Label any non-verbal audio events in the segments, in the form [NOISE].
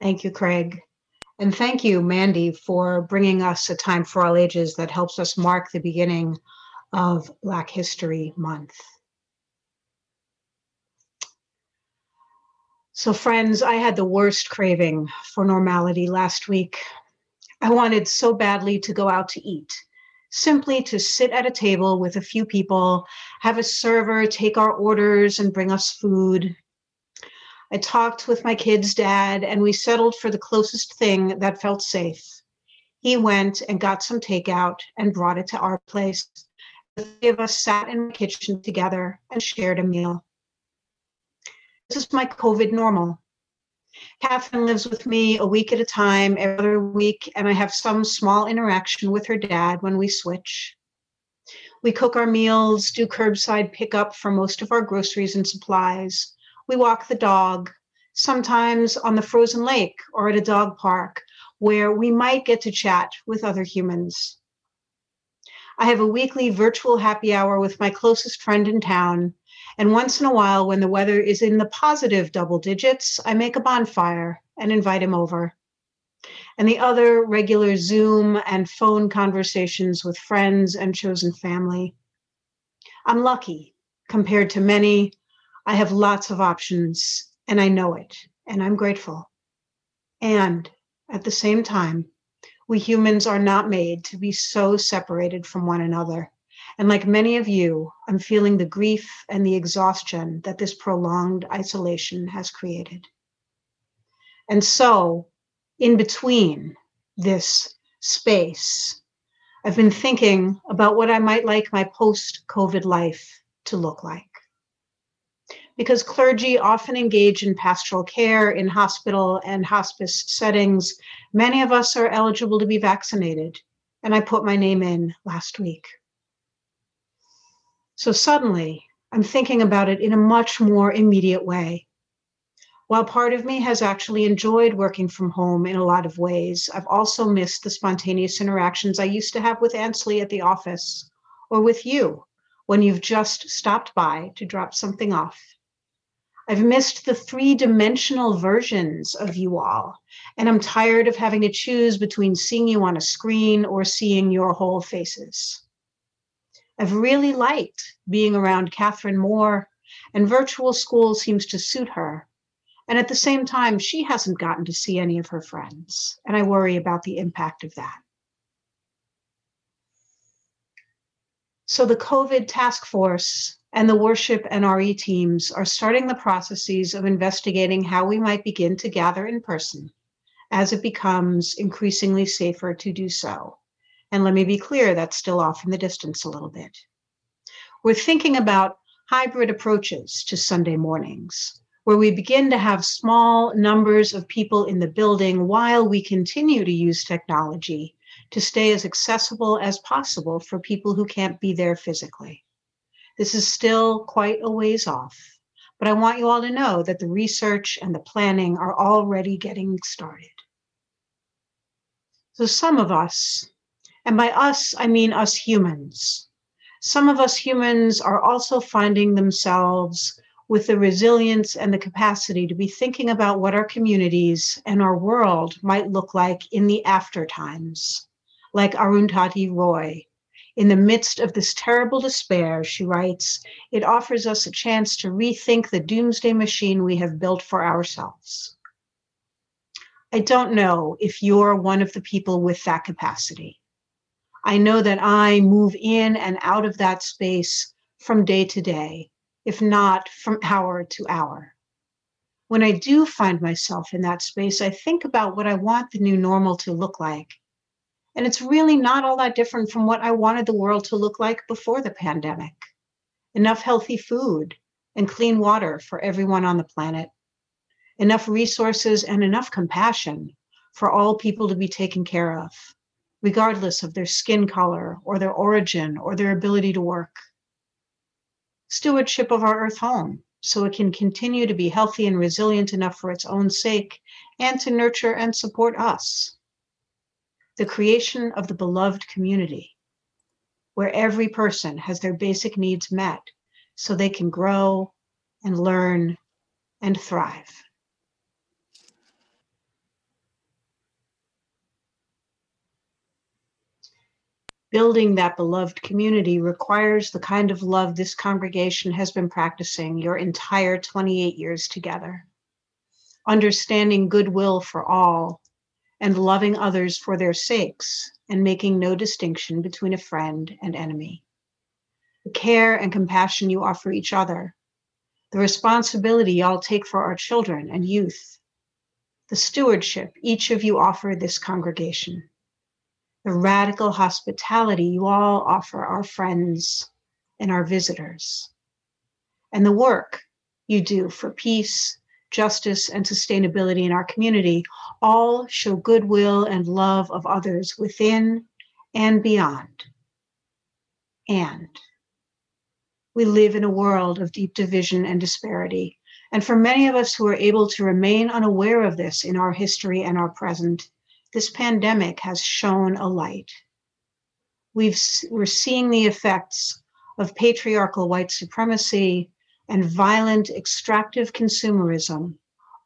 Thank you, Craig. And thank you, Mandy, for bringing us a time for all ages that helps us mark the beginning of Black History Month. So, friends, I had the worst craving for normality last week. I wanted so badly to go out to eat, simply to sit at a table with a few people, have a server take our orders and bring us food. I talked with my kid's dad, and we settled for the closest thing that felt safe. He went and got some takeout and brought it to our place. The three of us sat in the kitchen together and shared a meal. This is my COVID normal. Catherine lives with me a week at a time, every other week, and I have some small interaction with her dad when we switch. We cook our meals, do curbside pickup for most of our groceries and supplies. We walk the dog, sometimes on the frozen lake or at a dog park where we might get to chat with other humans. I have a weekly virtual happy hour with my closest friend in town and once in a while, when the weather is in the positive double digits, I make a bonfire and invite him over. And the other regular Zoom and phone conversations with friends and chosen family. I'm lucky compared to many. I have lots of options and I know it, and I'm grateful. And at the same time, we humans are not made to be so separated from one another. And like many of you, I'm feeling the grief and the exhaustion that this prolonged isolation has created. And so, in between this space, I've been thinking about what I might like my post COVID life to look like. Because clergy often engage in pastoral care in hospital and hospice settings, many of us are eligible to be vaccinated. And I put my name in last week. So suddenly, I'm thinking about it in a much more immediate way. While part of me has actually enjoyed working from home in a lot of ways, I've also missed the spontaneous interactions I used to have with Ansley at the office or with you when you've just stopped by to drop something off. I've missed the three dimensional versions of you all, and I'm tired of having to choose between seeing you on a screen or seeing your whole faces. I've really liked being around Catherine more, and virtual school seems to suit her. And at the same time, she hasn't gotten to see any of her friends, and I worry about the impact of that. So the COVID task force and the worship and RE teams are starting the processes of investigating how we might begin to gather in person as it becomes increasingly safer to do so. And let me be clear, that's still off in the distance a little bit. We're thinking about hybrid approaches to Sunday mornings, where we begin to have small numbers of people in the building while we continue to use technology to stay as accessible as possible for people who can't be there physically. This is still quite a ways off, but I want you all to know that the research and the planning are already getting started. So some of us and by us, I mean us humans. Some of us humans are also finding themselves with the resilience and the capacity to be thinking about what our communities and our world might look like in the after times. Like Arundhati Roy. In the midst of this terrible despair, she writes, it offers us a chance to rethink the doomsday machine we have built for ourselves. I don't know if you're one of the people with that capacity. I know that I move in and out of that space from day to day, if not from hour to hour. When I do find myself in that space, I think about what I want the new normal to look like. And it's really not all that different from what I wanted the world to look like before the pandemic enough healthy food and clean water for everyone on the planet, enough resources and enough compassion for all people to be taken care of regardless of their skin color or their origin or their ability to work. Stewardship of our earth home so it can continue to be healthy and resilient enough for its own sake and to nurture and support us the creation of the beloved community, where every person has their basic needs met so they can grow and learn and thrive. Building that beloved community requires the kind of love this congregation has been practicing your entire 28 years together. Understanding goodwill for all and loving others for their sakes and making no distinction between a friend and enemy. The care and compassion you offer each other, the responsibility y'all take for our children and youth, the stewardship each of you offer this congregation the radical hospitality you all offer our friends and our visitors, and the work you do for peace, justice, and sustainability in our community all show goodwill and love of others within and beyond. And we live in a world of deep division and disparity. And for many of us who are able to remain unaware of this in our history and our present, this pandemic has shown a light. We've, we're seeing the effects of patriarchal white supremacy and violent extractive consumerism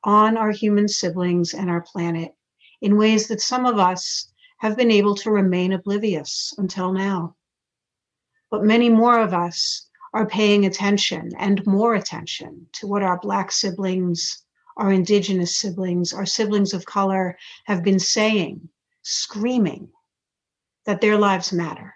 on our human siblings and our planet in ways that some of us have been able to remain oblivious until now. But many more of us are paying attention and more attention to what our Black siblings our Indigenous siblings, our siblings of color have been saying, screaming, that their lives matter,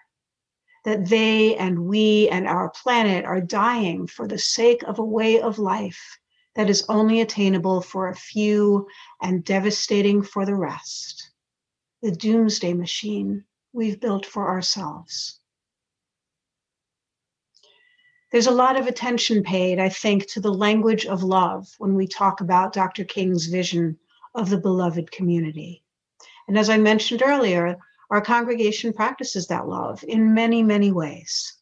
that they and we and our planet are dying for the sake of a way of life that is only attainable for a few and devastating for the rest. The doomsday machine we've built for ourselves. There's a lot of attention paid, I think, to the language of love when we talk about Dr. King's vision of the beloved community. And as I mentioned earlier, our congregation practices that love in many, many ways.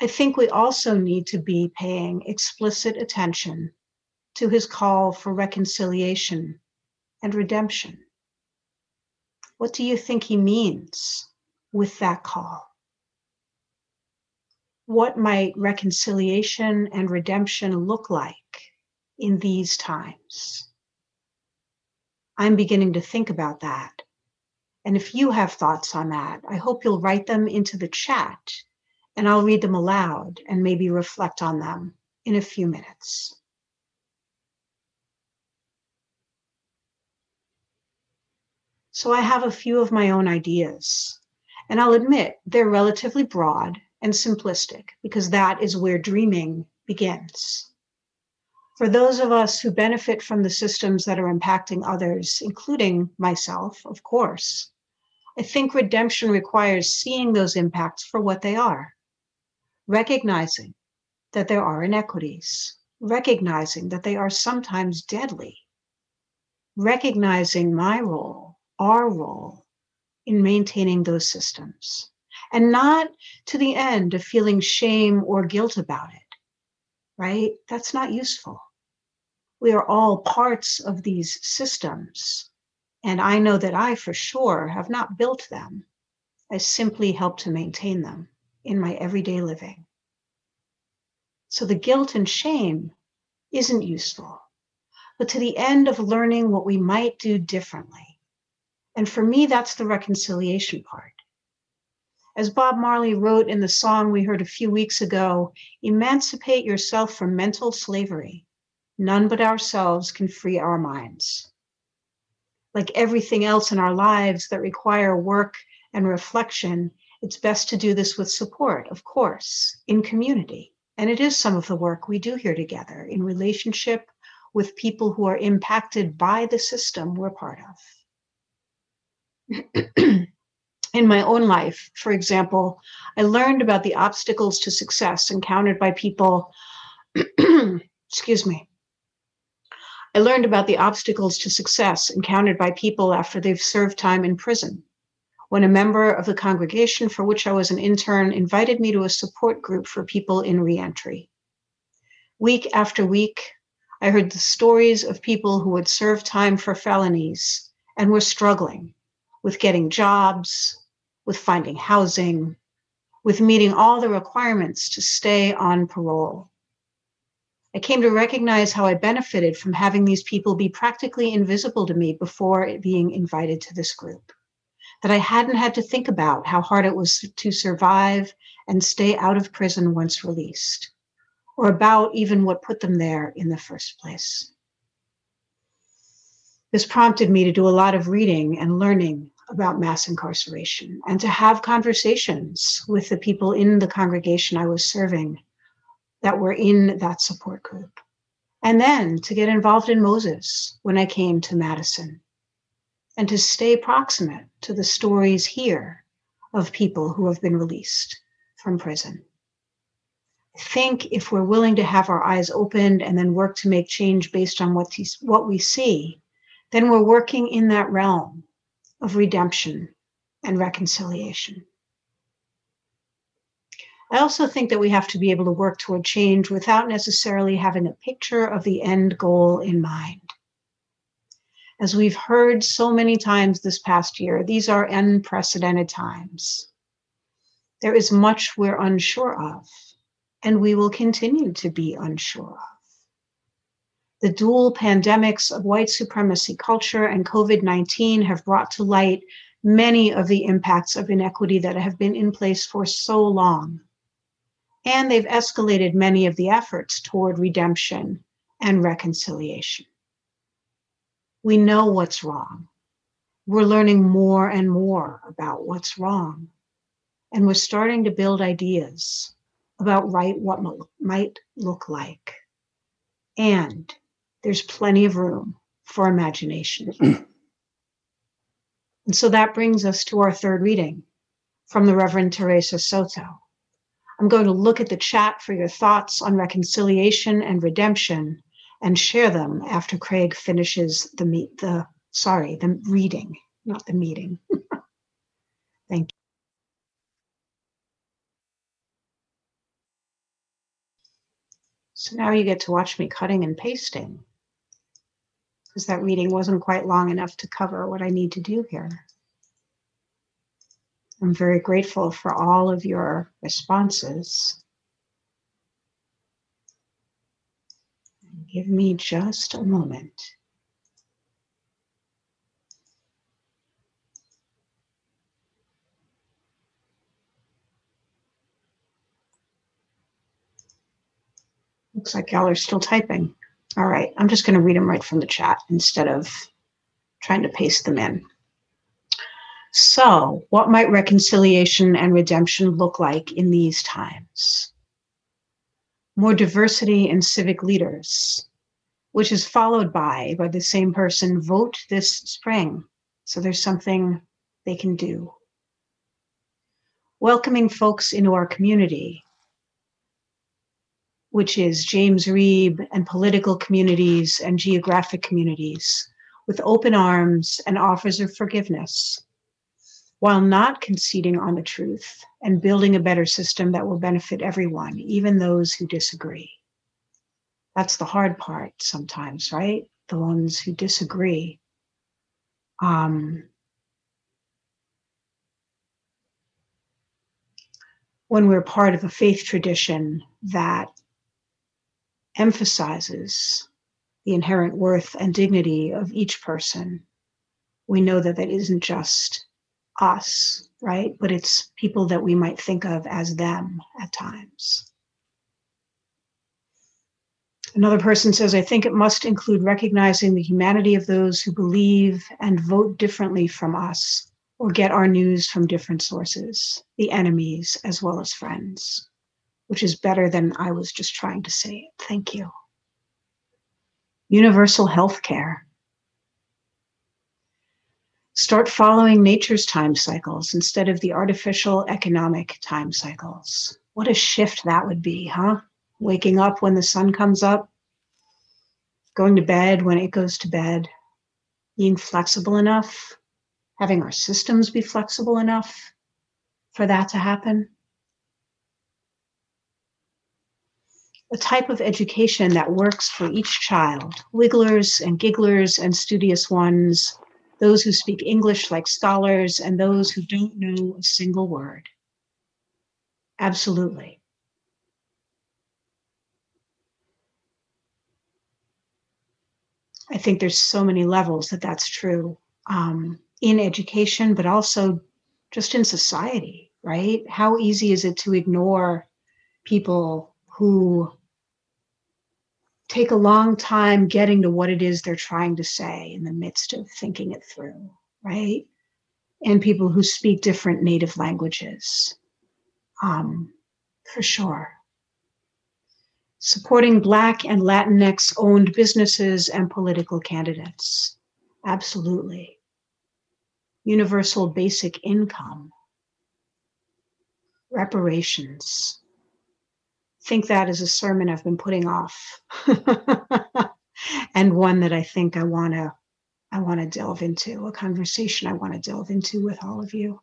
I think we also need to be paying explicit attention to his call for reconciliation and redemption. What do you think he means with that call? what might reconciliation and redemption look like in these times? I'm beginning to think about that. And if you have thoughts on that, I hope you'll write them into the chat and I'll read them aloud and maybe reflect on them in a few minutes. So I have a few of my own ideas, and I'll admit they're relatively broad and simplistic, because that is where dreaming begins. For those of us who benefit from the systems that are impacting others, including myself, of course, I think redemption requires seeing those impacts for what they are, recognizing that there are inequities, recognizing that they are sometimes deadly, recognizing my role, our role in maintaining those systems and not to the end of feeling shame or guilt about it, right? That's not useful. We are all parts of these systems. And I know that I, for sure, have not built them. I simply help to maintain them in my everyday living. So the guilt and shame isn't useful, but to the end of learning what we might do differently. And for me, that's the reconciliation part. As Bob Marley wrote in the song we heard a few weeks ago, emancipate yourself from mental slavery. None but ourselves can free our minds. Like everything else in our lives that require work and reflection, it's best to do this with support, of course, in community. And it is some of the work we do here together in relationship with people who are impacted by the system we're part of. [CLEARS THROAT] in my own life, for example, I learned about the obstacles to success encountered by people. [CLEARS THROAT] excuse me. I learned about the obstacles to success encountered by people after they've served time in prison. When a member of the congregation for which I was an intern invited me to a support group for people in reentry. Week after week, I heard the stories of people who had served time for felonies and were struggling with getting jobs, with finding housing, with meeting all the requirements to stay on parole. I came to recognize how I benefited from having these people be practically invisible to me before being invited to this group. that I hadn't had to think about how hard it was to survive and stay out of prison once released, or about even what put them there in the first place. This prompted me to do a lot of reading and learning about mass incarceration and to have conversations with the people in the congregation I was serving that were in that support group. And then to get involved in Moses when I came to Madison and to stay proximate to the stories here of people who have been released from prison. I think if we're willing to have our eyes opened and then work to make change based on what, what we see, then we're working in that realm of redemption and reconciliation. I also think that we have to be able to work toward change without necessarily having a picture of the end goal in mind. As we've heard so many times this past year, these are unprecedented times. There is much we're unsure of, and we will continue to be unsure of. The dual pandemics of white supremacy culture and COVID 19 have brought to light many of the impacts of inequity that have been in place for so long. And they've escalated many of the efforts toward redemption and reconciliation. We know what's wrong. We're learning more and more about what's wrong. And we're starting to build ideas about right what might look like. And there's plenty of room for imagination. [CLEARS THROAT] and so that brings us to our third reading from the Reverend Theresa Soto. I'm going to look at the chat for your thoughts on reconciliation and redemption and share them after Craig finishes the meet the sorry, the reading, not the meeting. [LAUGHS] Thank you. So now you get to watch me cutting and pasting because that reading wasn't quite long enough to cover what I need to do here. I'm very grateful for all of your responses. Give me just a moment. Looks like y'all are still typing. All right, I'm just going to read them right from the chat instead of trying to paste them in. So, what might reconciliation and redemption look like in these times? More diversity in civic leaders, which is followed by, by the same person, vote this spring. So, there's something they can do. Welcoming folks into our community, which is James Reeb and political communities and geographic communities with open arms and offers of forgiveness, while not conceding on the truth and building a better system that will benefit everyone, even those who disagree. That's the hard part sometimes, right? The ones who disagree. Um, when we're part of a faith tradition that emphasizes the inherent worth and dignity of each person, we know that that isn't just us, right? But it's people that we might think of as them at times. Another person says, I think it must include recognizing the humanity of those who believe and vote differently from us or get our news from different sources, the enemies as well as friends which is better than I was just trying to say. Thank you. Universal health care. Start following nature's time cycles instead of the artificial economic time cycles. What a shift that would be, huh? Waking up when the sun comes up, going to bed when it goes to bed, being flexible enough, having our systems be flexible enough for that to happen. a type of education that works for each child wigglers and gigglers and studious ones, those who speak English like scholars, and those who don't know a single word. Absolutely. I think there's so many levels that that's true. Um, in education, but also just in society, right? How easy is it to ignore people who take a long time getting to what it is they're trying to say in the midst of thinking it through, right? And people who speak different native languages, um, for sure. Supporting Black and Latinx owned businesses and political candidates. Absolutely. Universal basic income. Reparations. Think that is a sermon I've been putting off. [LAUGHS] and one that I think I want to I want to delve into, a conversation I want to delve into with all of you.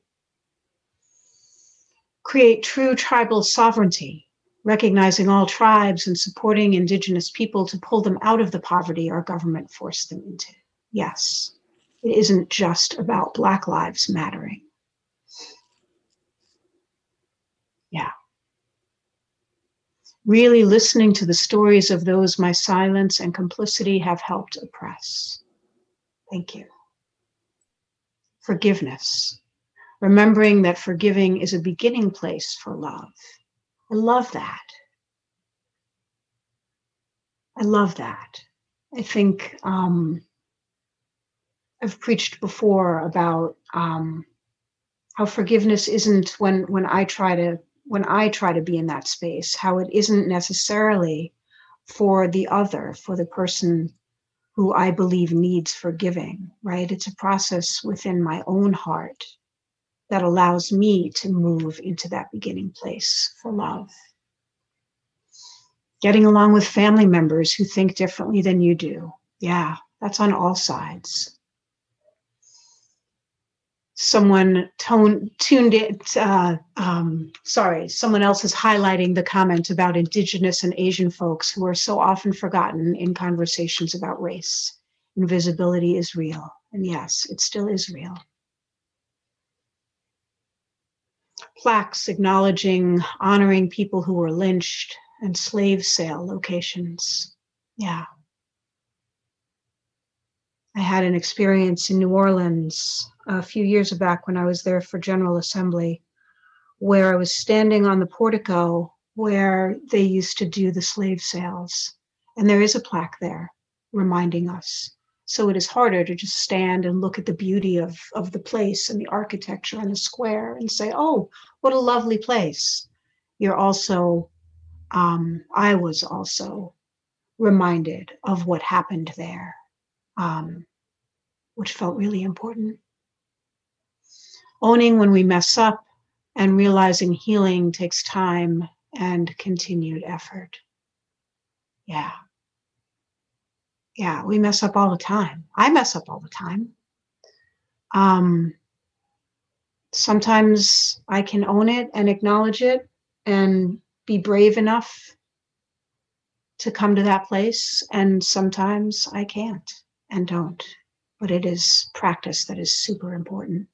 Create true tribal sovereignty recognizing all tribes and supporting indigenous people to pull them out of the poverty our government forced them into. Yes, it isn't just about Black lives mattering. Yeah. Really listening to the stories of those my silence and complicity have helped oppress. Thank you. Forgiveness. Remembering that forgiving is a beginning place for love I love that. I love that. I think um, I've preached before about um, how forgiveness isn't when when I try to when I try to be in that space, how it isn't necessarily for the other, for the person who I believe needs forgiving, right? It's a process within my own heart that allows me to move into that beginning place for love. Getting along with family members who think differently than you do. Yeah, that's on all sides. Someone tone, tuned it, uh, um, sorry, someone else is highlighting the comment about Indigenous and Asian folks who are so often forgotten in conversations about race. Invisibility is real. And yes, it still is real. plaques acknowledging, honoring people who were lynched and slave sale locations. Yeah. I had an experience in New Orleans a few years back when I was there for General Assembly, where I was standing on the portico where they used to do the slave sales. And there is a plaque there reminding us so it is harder to just stand and look at the beauty of, of the place and the architecture and the square and say, oh, what a lovely place. You're also, um, I was also reminded of what happened there, um, which felt really important. Owning when we mess up and realizing healing takes time and continued effort. Yeah yeah, we mess up all the time. I mess up all the time. Um, sometimes I can own it and acknowledge it and be brave enough to come to that place. And sometimes I can't and don't. But it is practice that is super important.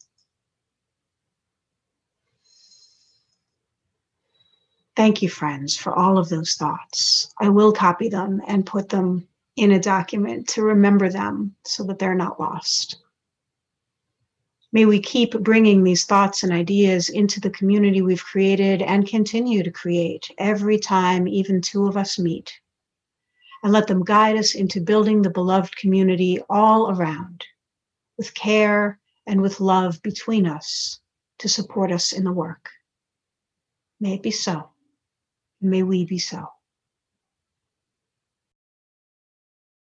Thank you, friends, for all of those thoughts. I will copy them and put them in a document to remember them so that they're not lost. May we keep bringing these thoughts and ideas into the community we've created and continue to create every time even two of us meet. And let them guide us into building the beloved community all around with care and with love between us to support us in the work. May it be so. May we be so.